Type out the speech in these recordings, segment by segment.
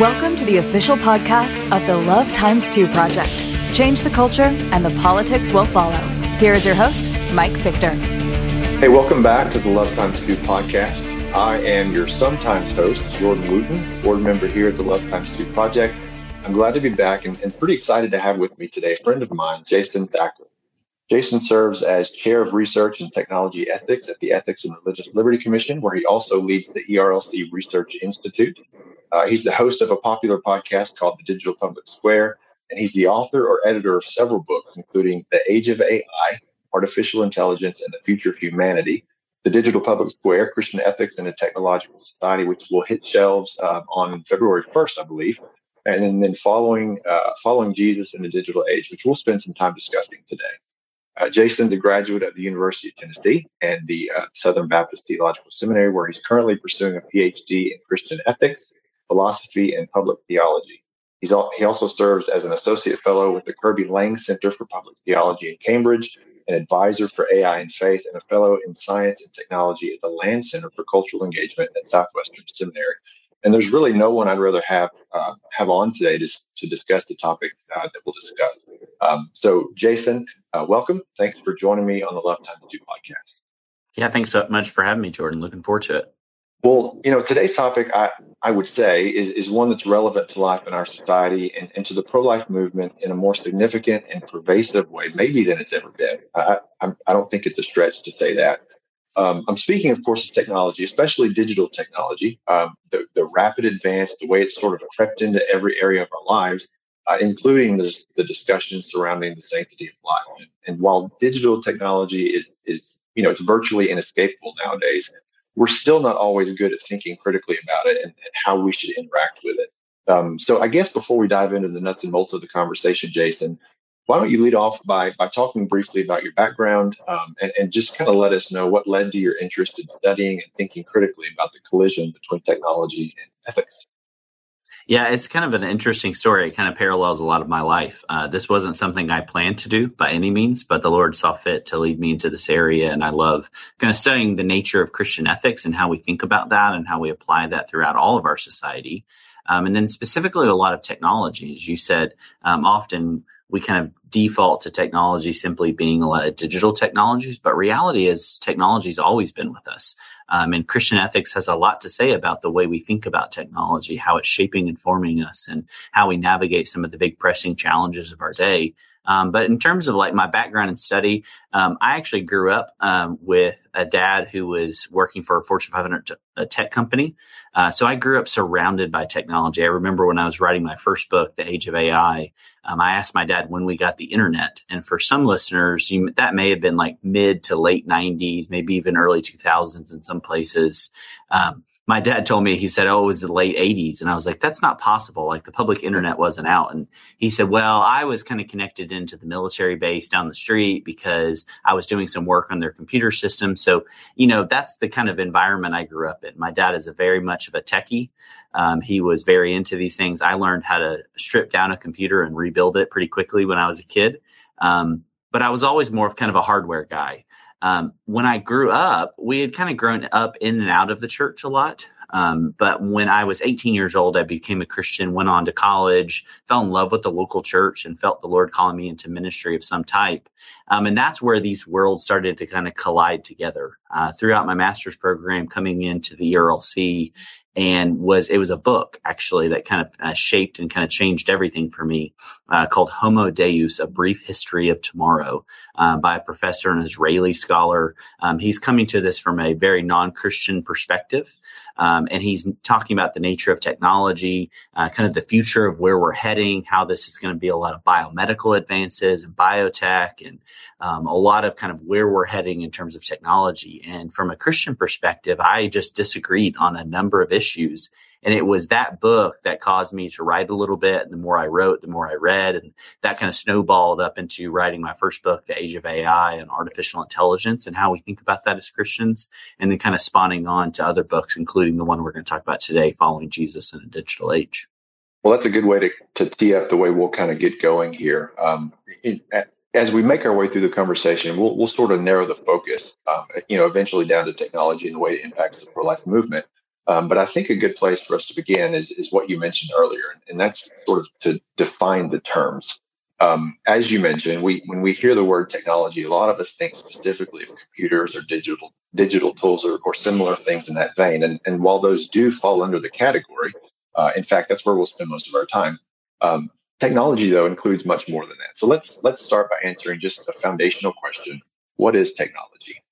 Welcome to the official podcast of the Love Times 2 Project. Change the culture, and the politics will follow. Here is your host, Mike Victor. Hey, welcome back to the Love Times 2 podcast. I am your sometimes host, Jordan Wooten, board member here at the Love Times 2 Project. I'm glad to be back and, and pretty excited to have with me today a friend of mine, Jason Thacker. Jason serves as chair of research and technology ethics at the Ethics and Religious Liberty Commission, where he also leads the ERLC Research Institute. Uh, he's the host of a popular podcast called The Digital Public Square, and he's the author or editor of several books, including The Age of AI, Artificial Intelligence, and the Future of Humanity, The Digital Public Square, Christian Ethics in a Technological Society, which will hit shelves uh, on February 1st, I believe, and then, then following uh, following Jesus in the Digital Age, which we'll spend some time discussing today. Uh, Jason, the graduate of the University of Tennessee and the uh, Southern Baptist Theological Seminary, where he's currently pursuing a PhD in Christian ethics philosophy, and public theology. He's he also serves as an associate fellow with the Kirby Laing Center for Public Theology in Cambridge, an advisor for AI and faith, and a fellow in science and technology at the Land Center for Cultural Engagement at Southwestern Seminary. And there's really no one I'd rather have uh, have on today to, to discuss the topic uh, that we'll discuss. Um, so, Jason, uh, welcome. Thanks for joining me on the Love Time to Do podcast. Yeah, thanks so much for having me, Jordan. Looking forward to it. Well, you know, today's topic, I, I would say, is, is one that's relevant to life in our society and, and to the pro life movement in a more significant and pervasive way, maybe than it's ever been. I, I, don't think it's a stretch to say that. Um, I'm speaking, of course, of technology, especially digital technology, um, the, the rapid advance, the way it's sort of crept into every area of our lives, uh, including the, the discussions surrounding the sanctity of life. And, and while digital technology is, is, you know, it's virtually inescapable nowadays, we're still not always good at thinking critically about it and, and how we should interact with it. Um, so I guess before we dive into the nuts and bolts of the conversation, Jason, why don't you lead off by by talking briefly about your background um, and, and just kind of let us know what led to your interest in studying and thinking critically about the collision between technology and ethics? Yeah, it's kind of an interesting story. It kind of parallels a lot of my life. Uh, this wasn't something I planned to do by any means, but the Lord saw fit to lead me into this area. And I love kind of studying the nature of Christian ethics and how we think about that and how we apply that throughout all of our society. Um, and then specifically a lot of technology. As you said, um, often we kind of default to technology simply being a lot of digital technologies, but reality is technology's always been with us. Um, and Christian ethics has a lot to say about the way we think about technology, how it's shaping and forming us, and how we navigate some of the big pressing challenges of our day. Um, but in terms of like my background and study, um, I actually grew up um, with a dad who was working for a Fortune 500 t- a tech company. Uh, so I grew up surrounded by technology. I remember when I was writing my first book, The Age of AI, um, I asked my dad when we got the internet. And for some listeners, you, that may have been like mid to late 90s, maybe even early 2000s in some places. Um, my dad told me, he said, Oh, it was the late 80s. And I was like, That's not possible. Like the public internet wasn't out. And he said, Well, I was kind of connected into the military base down the street because I was doing some work on their computer system. So, you know, that's the kind of environment I grew up in. My dad is a very much of a techie. Um, he was very into these things. I learned how to strip down a computer and rebuild it pretty quickly when I was a kid. Um, but I was always more of kind of a hardware guy. Um, when I grew up, we had kind of grown up in and out of the church a lot. Um, but when I was 18 years old, I became a Christian, went on to college, fell in love with the local church, and felt the Lord calling me into ministry of some type. Um, and that's where these worlds started to kind of collide together. Uh, throughout my master's program, coming into the ERLC and was it was a book actually that kind of uh, shaped and kind of changed everything for me uh, called homo deus a brief history of tomorrow uh, by a professor and israeli scholar. Um, he's coming to this from a very non-christian perspective um, and he's talking about the nature of technology, uh, kind of the future of where we're heading, how this is going to be a lot of biomedical advances and biotech, and um, a lot of kind of where we're heading in terms of technology. And from a Christian perspective, I just disagreed on a number of issues. And it was that book that caused me to write a little bit. And the more I wrote, the more I read. And that kind of snowballed up into writing my first book, The Age of AI and Artificial Intelligence and how we think about that as Christians. And then kind of spawning on to other books, including the one we're going to talk about today, Following Jesus in a Digital Age. Well, that's a good way to, to tee up the way we'll kind of get going here. Um, in, as we make our way through the conversation, we'll, we'll sort of narrow the focus, um, you know, eventually down to technology and the way it impacts the pro-life movement. Um, but I think a good place for us to begin is, is what you mentioned earlier, and that's sort of to define the terms. Um, as you mentioned, we when we hear the word technology, a lot of us think specifically of computers or digital digital tools or, or similar things in that vein. And, and while those do fall under the category, uh, in fact, that's where we'll spend most of our time. Um, technology, though, includes much more than that. So let's let's start by answering just a foundational question: What is technology?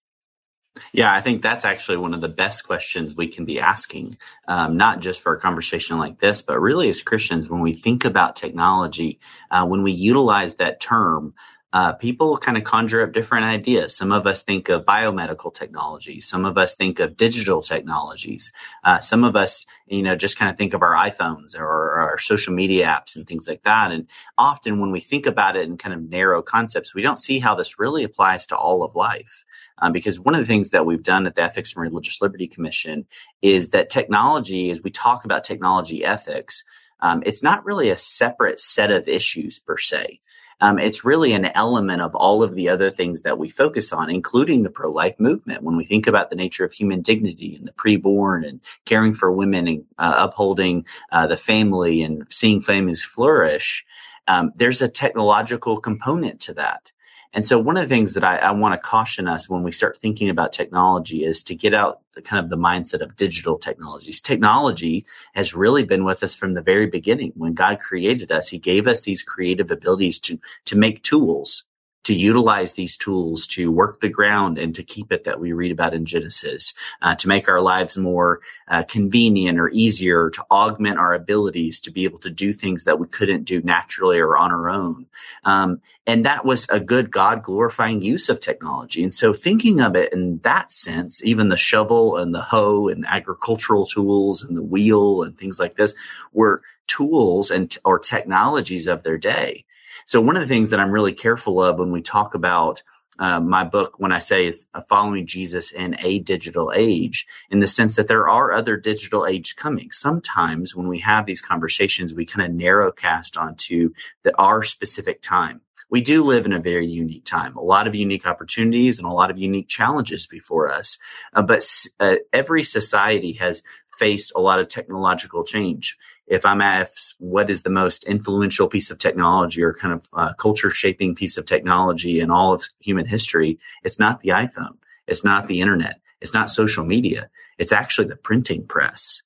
Yeah, I think that's actually one of the best questions we can be asking, um, not just for a conversation like this, but really as Christians, when we think about technology, uh, when we utilize that term, uh, people kind of conjure up different ideas. Some of us think of biomedical technology. Some of us think of digital technologies. Uh, some of us, you know, just kind of think of our iPhones or, or our social media apps and things like that. And often when we think about it in kind of narrow concepts, we don't see how this really applies to all of life. Um, because one of the things that we've done at the Ethics and Religious Liberty Commission is that technology, as we talk about technology ethics, um, it's not really a separate set of issues per se. Um, it's really an element of all of the other things that we focus on, including the pro life movement. When we think about the nature of human dignity and the preborn and caring for women and uh, upholding uh, the family and seeing families flourish, um, there's a technological component to that. And so one of the things that I, I want to caution us when we start thinking about technology is to get out kind of the mindset of digital technologies. Technology has really been with us from the very beginning. When God created us, he gave us these creative abilities to, to make tools to utilize these tools to work the ground and to keep it that we read about in Genesis, uh, to make our lives more uh, convenient or easier, to augment our abilities to be able to do things that we couldn't do naturally or on our own. Um, and that was a good God glorifying use of technology. And so thinking of it in that sense, even the shovel and the hoe and agricultural tools and the wheel and things like this were tools and or technologies of their day. So one of the things that I'm really careful of when we talk about uh, my book, when I say is uh, following Jesus in a digital age, in the sense that there are other digital age coming. Sometimes when we have these conversations, we kind of narrow cast onto the our specific time. We do live in a very unique time, a lot of unique opportunities and a lot of unique challenges before us. Uh, but uh, every society has faced a lot of technological change if I'm asked what is the most influential piece of technology or kind of uh, culture shaping piece of technology in all of human history, it's not the iPhone. It's not the internet. It's not social media. It's actually the printing press.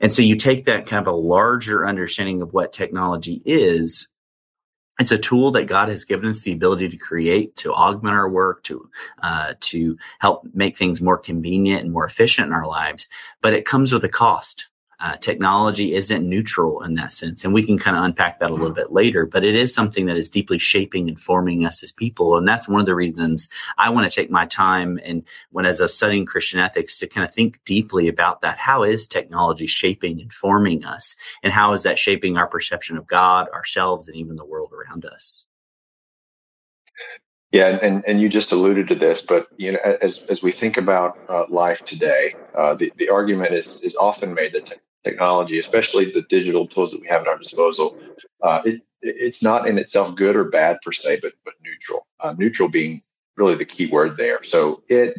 And so you take that kind of a larger understanding of what technology is. It's a tool that God has given us the ability to create, to augment our work, to uh, to help make things more convenient and more efficient in our lives. But it comes with a cost uh, technology isn't neutral in that sense. And we can kind of unpack that a little bit later, but it is something that is deeply shaping and forming us as people. And that's one of the reasons I want to take my time and when as I'm studying Christian ethics to kind of think deeply about that. How is technology shaping and forming us? And how is that shaping our perception of God, ourselves, and even the world around us? Yeah, and, and you just alluded to this, but you know, as as we think about uh, life today, uh, the the argument is is often made that technology, especially the digital tools that we have at our disposal, uh, it, it's not in itself good or bad per se, but but neutral. Uh, neutral being really the key word there. So it,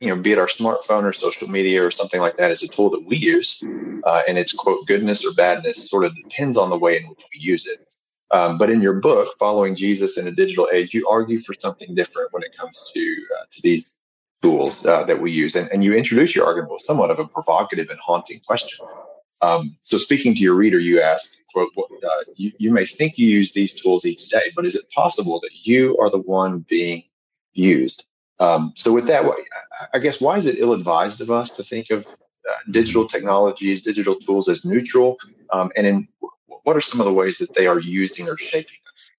you know, be it our smartphone or social media or something like that, is a tool that we use, uh, and its quote goodness or badness sort of depends on the way in which we use it. Um, but in your book, Following Jesus in a Digital Age, you argue for something different when it comes to uh, to these tools uh, that we use, and, and you introduce your argument with somewhat of a provocative and haunting question. Um, so speaking to your reader, you ask, quote, uh, you, you may think you use these tools each day, but is it possible that you are the one being used? Um, so with that, I guess why is it ill-advised of us to think of uh, digital technologies, digital tools as neutral? Um, and in what are some of the ways that they are using or shaping us?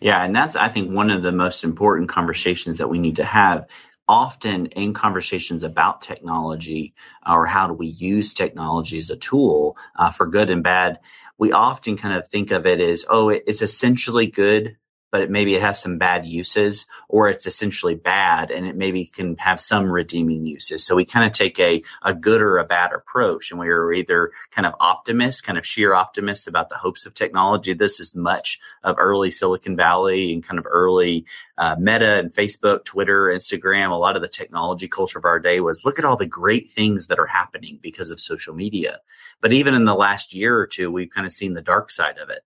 Yeah, and that's I think one of the most important conversations that we need to have often in conversations about technology or how do we use technology as a tool uh, for good and bad, we often kind of think of it as, oh, it's essentially good but it, maybe it has some bad uses or it's essentially bad and it maybe can have some redeeming uses. So we kind of take a, a good or a bad approach and we're either kind of optimists, kind of sheer optimists about the hopes of technology. This is much of early Silicon Valley and kind of early uh, Meta and Facebook, Twitter, Instagram. A lot of the technology culture of our day was look at all the great things that are happening because of social media. But even in the last year or two, we've kind of seen the dark side of it.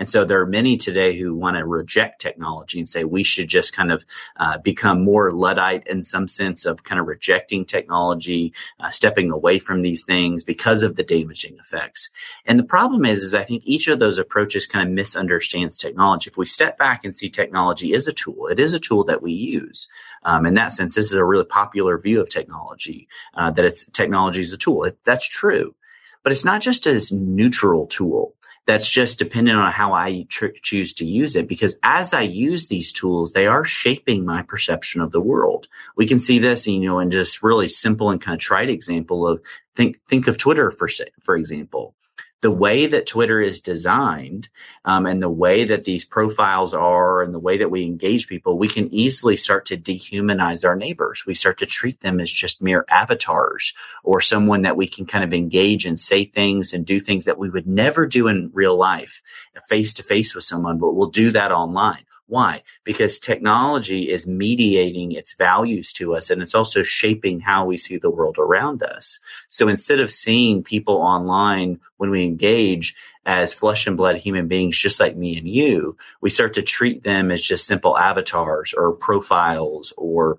And so there are many today who want to reject technology and say we should just kind of uh, become more Luddite in some sense of kind of rejecting technology, uh, stepping away from these things because of the damaging effects. And the problem is, is I think each of those approaches kind of misunderstands technology. If we step back and see technology is a tool, it is a tool that we use. Um, in that sense, this is a really popular view of technology, uh, that it's technology is a tool. It, that's true. But it's not just a neutral tool that's just dependent on how I choose to use it. Because as I use these tools, they are shaping my perception of the world. We can see this, you know, in just really simple and kind of trite example of think think of Twitter for for example the way that Twitter is designed um, and the way that these profiles are and the way that we engage people, we can easily start to dehumanize our neighbors. We start to treat them as just mere avatars or someone that we can kind of engage and say things and do things that we would never do in real life, face to face with someone, but we'll do that online. Why? Because technology is mediating its values to us and it's also shaping how we see the world around us. So instead of seeing people online when we engage as flesh and blood human beings, just like me and you, we start to treat them as just simple avatars or profiles or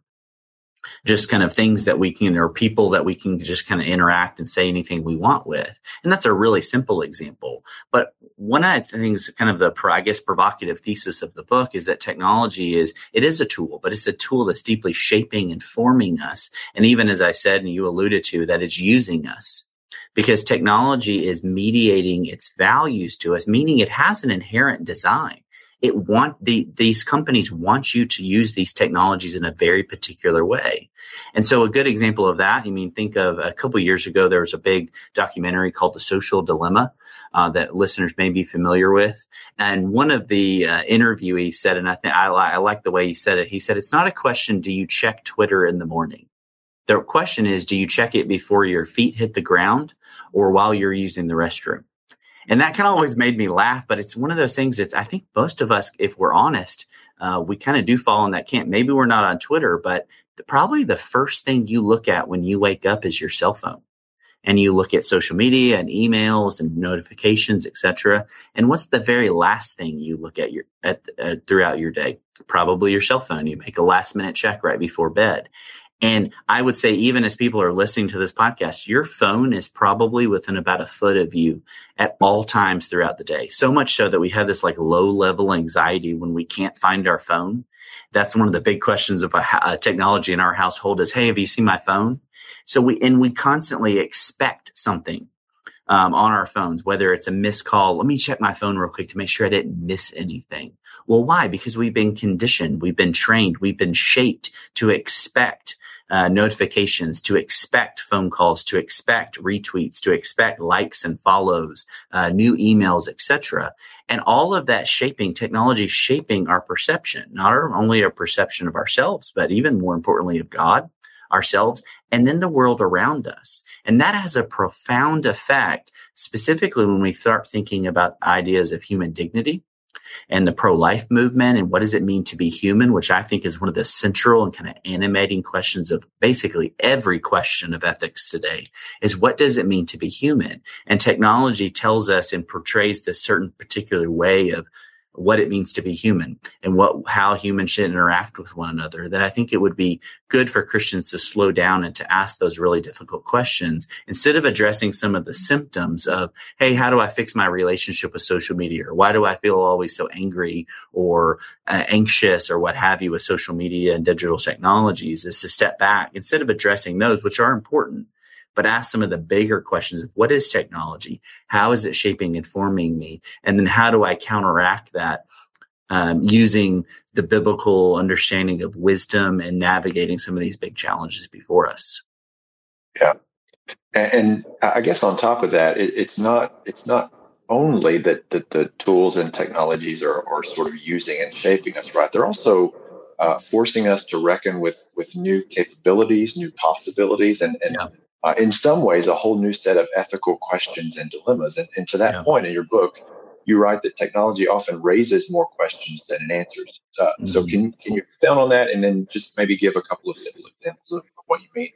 just kind of things that we can or people that we can just kind of interact and say anything we want with. And that's a really simple example. But one of the things, kind of the, I guess, provocative thesis of the book is that technology is, it is a tool, but it's a tool that's deeply shaping and forming us. And even as I said, and you alluded to, that it's using us because technology is mediating its values to us, meaning it has an inherent design it want the these companies want you to use these technologies in a very particular way. And so a good example of that, I mean, think of a couple of years ago, there was a big documentary called The Social Dilemma. Uh, that listeners may be familiar with. And one of the uh, interviewees said, and I think I, li- I like the way he said it. He said, "It's not a question. Do you check Twitter in the morning? The question is, do you check it before your feet hit the ground or while you're using the restroom?" And that kind of always made me laugh. But it's one of those things that I think most of us, if we're honest, uh, we kind of do fall in that camp. Maybe we're not on Twitter, but the, probably the first thing you look at when you wake up is your cell phone, and you look at social media and emails and notifications, etc. And what's the very last thing you look at your at uh, throughout your day? Probably your cell phone. You make a last minute check right before bed. And I would say, even as people are listening to this podcast, your phone is probably within about a foot of you at all times throughout the day. So much so that we have this like low level anxiety when we can't find our phone. That's one of the big questions of uh, technology in our household is, Hey, have you seen my phone? So we, and we constantly expect something. Um, on our phones, whether it's a missed call. Let me check my phone real quick to make sure I didn't miss anything. Well, why? Because we've been conditioned, we've been trained, we've been shaped to expect uh, notifications, to expect phone calls, to expect retweets, to expect likes and follows, uh, new emails, etc. And all of that shaping technology, shaping our perception, not only our perception of ourselves, but even more importantly of God, ourselves, and then the world around us. And that has a profound effect, specifically when we start thinking about ideas of human dignity and the pro-life movement and what does it mean to be human, which I think is one of the central and kind of animating questions of basically every question of ethics today is what does it mean to be human? And technology tells us and portrays this certain particular way of what it means to be human and what how humans should interact with one another that I think it would be good for Christians to slow down and to ask those really difficult questions instead of addressing some of the symptoms of hey how do I fix my relationship with social media? Or why do I feel always so angry or uh, anxious or what have you with social media and digital technologies? is to step back instead of addressing those which are important but ask some of the bigger questions of what is technology? How is it shaping and forming me? And then how do I counteract that um, using the biblical understanding of wisdom and navigating some of these big challenges before us? Yeah. And I guess on top of that, it, it's not it's not only that, that the tools and technologies are, are sort of using and shaping us, right? They're also uh, forcing us to reckon with with new capabilities, new possibilities, and, and yeah. Uh, in some ways, a whole new set of ethical questions and dilemmas. And, and to that yeah. point in your book, you write that technology often raises more questions than it answers. Uh, mm-hmm. So can you can you down on that, and then just maybe give a couple of simple examples of what you mean?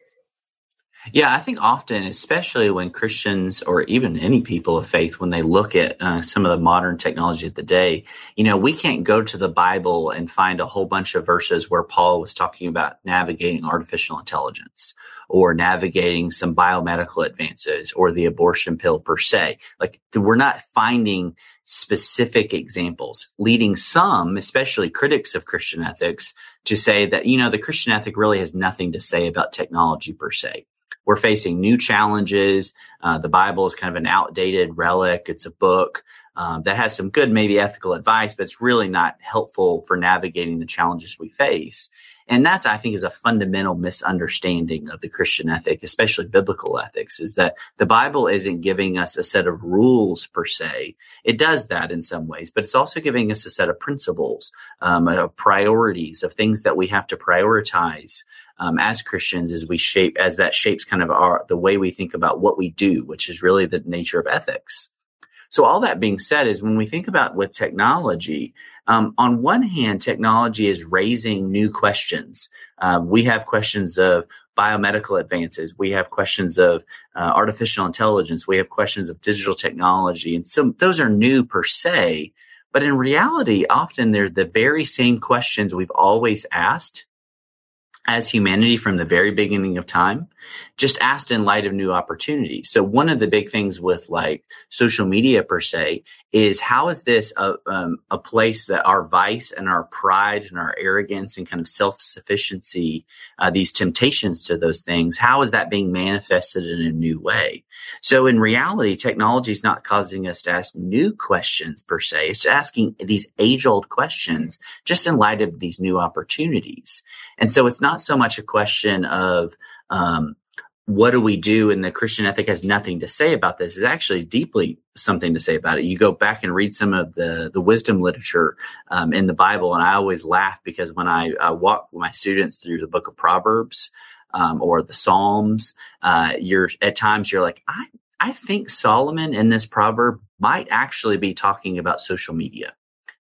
Yeah, I think often, especially when Christians or even any people of faith, when they look at uh, some of the modern technology of the day, you know, we can't go to the Bible and find a whole bunch of verses where Paul was talking about navigating artificial intelligence or navigating some biomedical advances or the abortion pill per se. Like, we're not finding specific examples, leading some, especially critics of Christian ethics, to say that, you know, the Christian ethic really has nothing to say about technology per se we're facing new challenges. Uh, the Bible is kind of an outdated relic. It's a book um, that has some good, maybe ethical advice, but it's really not helpful for navigating the challenges we face. And that's, I think, is a fundamental misunderstanding of the Christian ethic, especially biblical ethics, is that the Bible isn't giving us a set of rules per se. It does that in some ways, but it's also giving us a set of principles, um, of priorities, of things that we have to prioritize um, as Christians as we shape as that shapes kind of our the way we think about what we do, which is really the nature of ethics. So all that being said is when we think about with technology, um, on one hand, technology is raising new questions. Uh, we have questions of biomedical advances. We have questions of uh, artificial intelligence. We have questions of digital technology. And so those are new per se. But in reality, often they're the very same questions we've always asked as humanity from the very beginning of time, just asked in light of new opportunities. So one of the big things with like social media per se is how is this a, um, a place that our vice and our pride and our arrogance and kind of self sufficiency, uh, these temptations to those things, how is that being manifested in a new way? So in reality, technology is not causing us to ask new questions per se. It's asking these age old questions just in light of these new opportunities. And so it's not so much a question of, um, what do we do? And the Christian ethic has nothing to say about this. Is actually deeply something to say about it. You go back and read some of the the wisdom literature um, in the Bible, and I always laugh because when I, I walk my students through the Book of Proverbs um, or the Psalms, uh, you're at times you're like, I I think Solomon in this proverb might actually be talking about social media.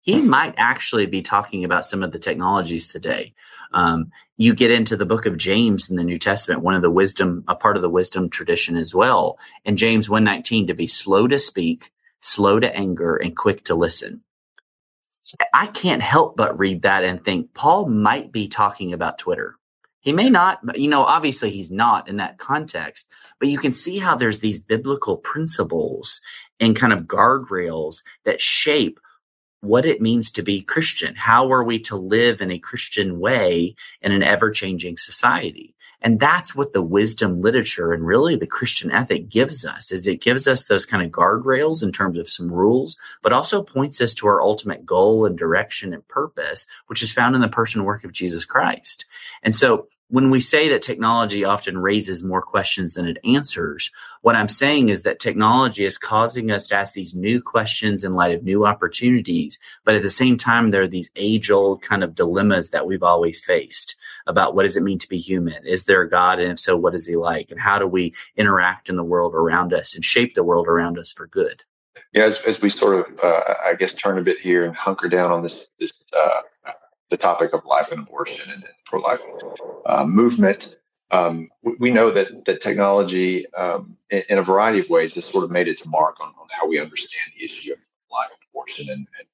He might actually be talking about some of the technologies today. Um, you get into the book of James in the New Testament, one of the wisdom, a part of the wisdom tradition as well. In James 119, to be slow to speak, slow to anger, and quick to listen. I can't help but read that and think Paul might be talking about Twitter. He may not, you know, obviously he's not in that context, but you can see how there's these biblical principles and kind of guardrails that shape what it means to be Christian. How are we to live in a Christian way in an ever changing society? And that's what the wisdom literature and really the Christian ethic gives us is it gives us those kind of guardrails in terms of some rules, but also points us to our ultimate goal and direction and purpose, which is found in the person and work of Jesus Christ. And so when we say that technology often raises more questions than it answers, what I'm saying is that technology is causing us to ask these new questions in light of new opportunities. But at the same time, there are these age old kind of dilemmas that we've always faced about what does it mean to be human? Is there a God? And if so, what is he like? And how do we interact in the world around us and shape the world around us for good? Yeah, as, as we sort of, uh, I guess, turn a bit here and hunker down on this, this, uh, the topic of life and abortion and, pro-life uh, movement. Um, we know that that technology, um, in, in, a variety of ways, has sort of made its mark on, on how we understand the issue of life and abortion and, and,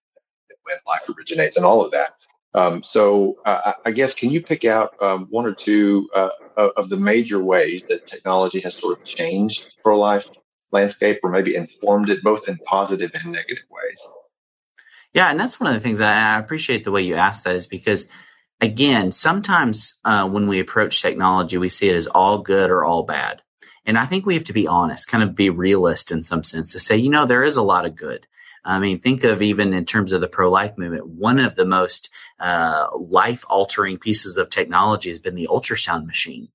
when life originates and all of that. Um, so, uh, I guess can you pick out um, one or two uh, of the major ways that technology has sort of changed pro-life landscape, or maybe informed it both in positive and negative ways? Yeah, and that's one of the things I appreciate the way you asked that is because, again, sometimes uh, when we approach technology, we see it as all good or all bad. And I think we have to be honest, kind of be realist in some sense to say, you know, there is a lot of good. I mean, think of even in terms of the pro life movement, one of the most uh, life altering pieces of technology has been the ultrasound machine.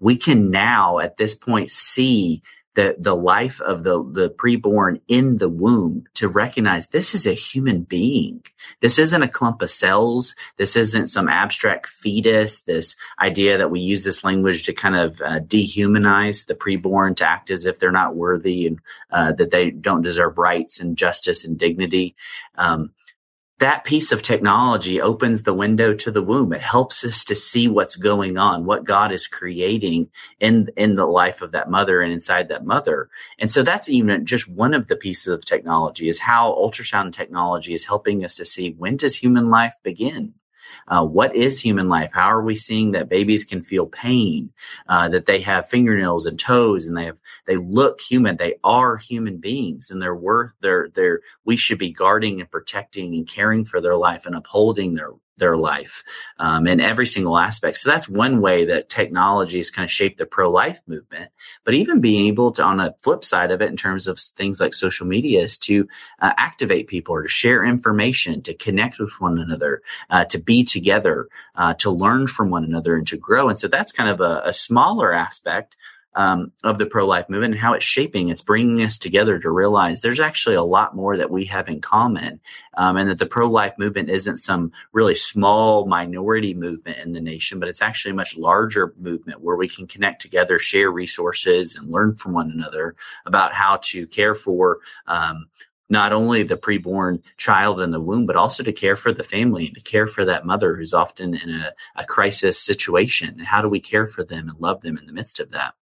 We can now at this point see the, the life of the, the preborn in the womb to recognize this is a human being. This isn't a clump of cells. This isn't some abstract fetus. This idea that we use this language to kind of uh, dehumanize the preborn to act as if they're not worthy and uh, that they don't deserve rights and justice and dignity. Um, that piece of technology opens the window to the womb. It helps us to see what's going on, what God is creating in, in the life of that mother and inside that mother. And so that's even just one of the pieces of technology is how ultrasound technology is helping us to see when does human life begin? Uh, what is human life? How are we seeing that babies can feel pain, uh, that they have fingernails and toes, and they have they look human. They are human beings, and they're worth. They're they're. We should be guarding and protecting and caring for their life and upholding their their life um, in every single aspect. So that's one way that technology has kind of shaped the pro life movement. But even being able to, on a flip side of it, in terms of things like social media, is to uh, activate people or to share information, to connect with one another, uh, to be together, uh, to learn from one another, and to grow. And so that's kind of a, a smaller aspect um, of the pro life movement and how it's shaping. It's bringing us together to realize there's actually a lot more that we have in common, um, and that the pro life movement isn't some really small minority movement in the nation, but it's actually a much larger movement where we can connect together, share resources, and learn from one another about how to care for. Um, not only the preborn child in the womb, but also to care for the family and to care for that mother who's often in a, a crisis situation. How do we care for them and love them in the midst of that?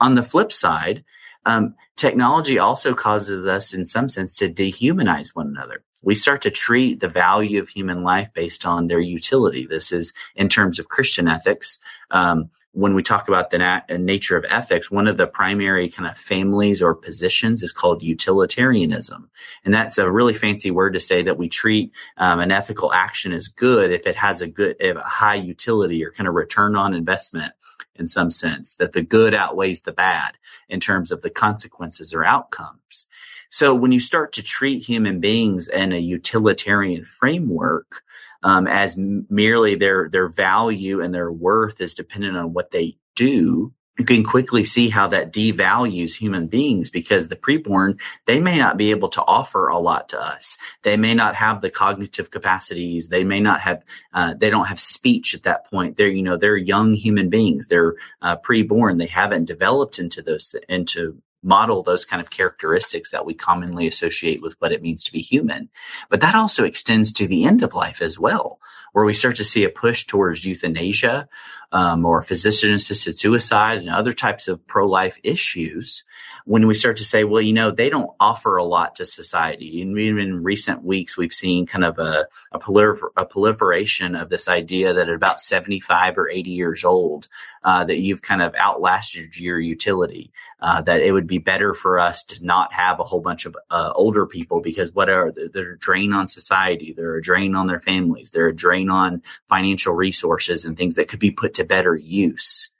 On the flip side, um, technology also causes us, in some sense, to dehumanize one another. We start to treat the value of human life based on their utility. This is in terms of Christian ethics. Um, when we talk about the nat- nature of ethics, one of the primary kind of families or positions is called utilitarianism. And that's a really fancy word to say that we treat um, an ethical action as good if it has a good, a high utility or kind of return on investment in some sense, that the good outweighs the bad in terms of the consequences or outcomes. So when you start to treat human beings in a utilitarian framework, um, as merely their their value and their worth is dependent on what they do, you can quickly see how that devalues human beings because the preborn they may not be able to offer a lot to us. They may not have the cognitive capacities. They may not have uh, they don't have speech at that point. They're you know they're young human beings. They're uh, preborn. They haven't developed into those into model those kind of characteristics that we commonly associate with what it means to be human. But that also extends to the end of life as well, where we start to see a push towards euthanasia um, or physician assisted suicide and other types of pro life issues when we start to say, well, you know, they don't offer a lot to society. And even in recent weeks, we've seen kind of a, a, prolifer- a proliferation of this idea that at about 75 or 80 years old, uh, that you've kind of outlasted your utility, uh, that it would be better for us to not have a whole bunch of uh, older people because what are they're a drain on society, they're a drain on their families, they're a drain on financial resources and things that could be put to better use.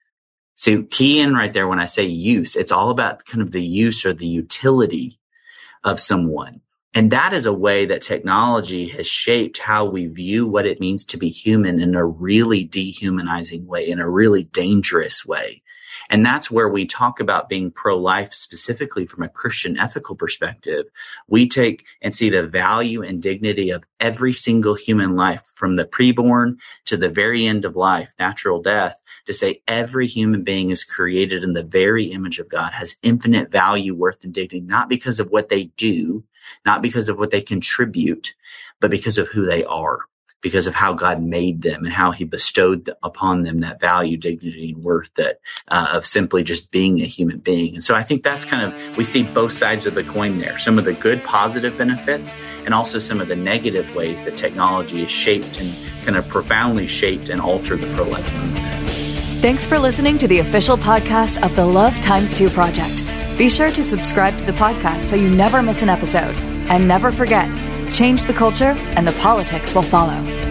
So key in right there when I say use, it's all about kind of the use or the utility of someone. And that is a way that technology has shaped how we view what it means to be human in a really dehumanizing way, in a really dangerous way. And that's where we talk about being pro-life specifically from a Christian ethical perspective. We take and see the value and dignity of every single human life from the preborn to the very end of life, natural death, to say every human being is created in the very image of God, has infinite value, worth, and dignity, not because of what they do, not because of what they contribute, but because of who they are because of how God made them and how He bestowed upon them that value, dignity, and worth that uh, of simply just being a human being. And so I think that's kind of we see both sides of the coin there. Some of the good, positive benefits, and also some of the negative ways that technology is shaped and kind of profoundly shaped and altered the pro-life movement. Thanks for listening to the official podcast of the Love Times Two Project. Be sure to subscribe to the podcast so you never miss an episode. And never forget Change the culture, and the politics will follow.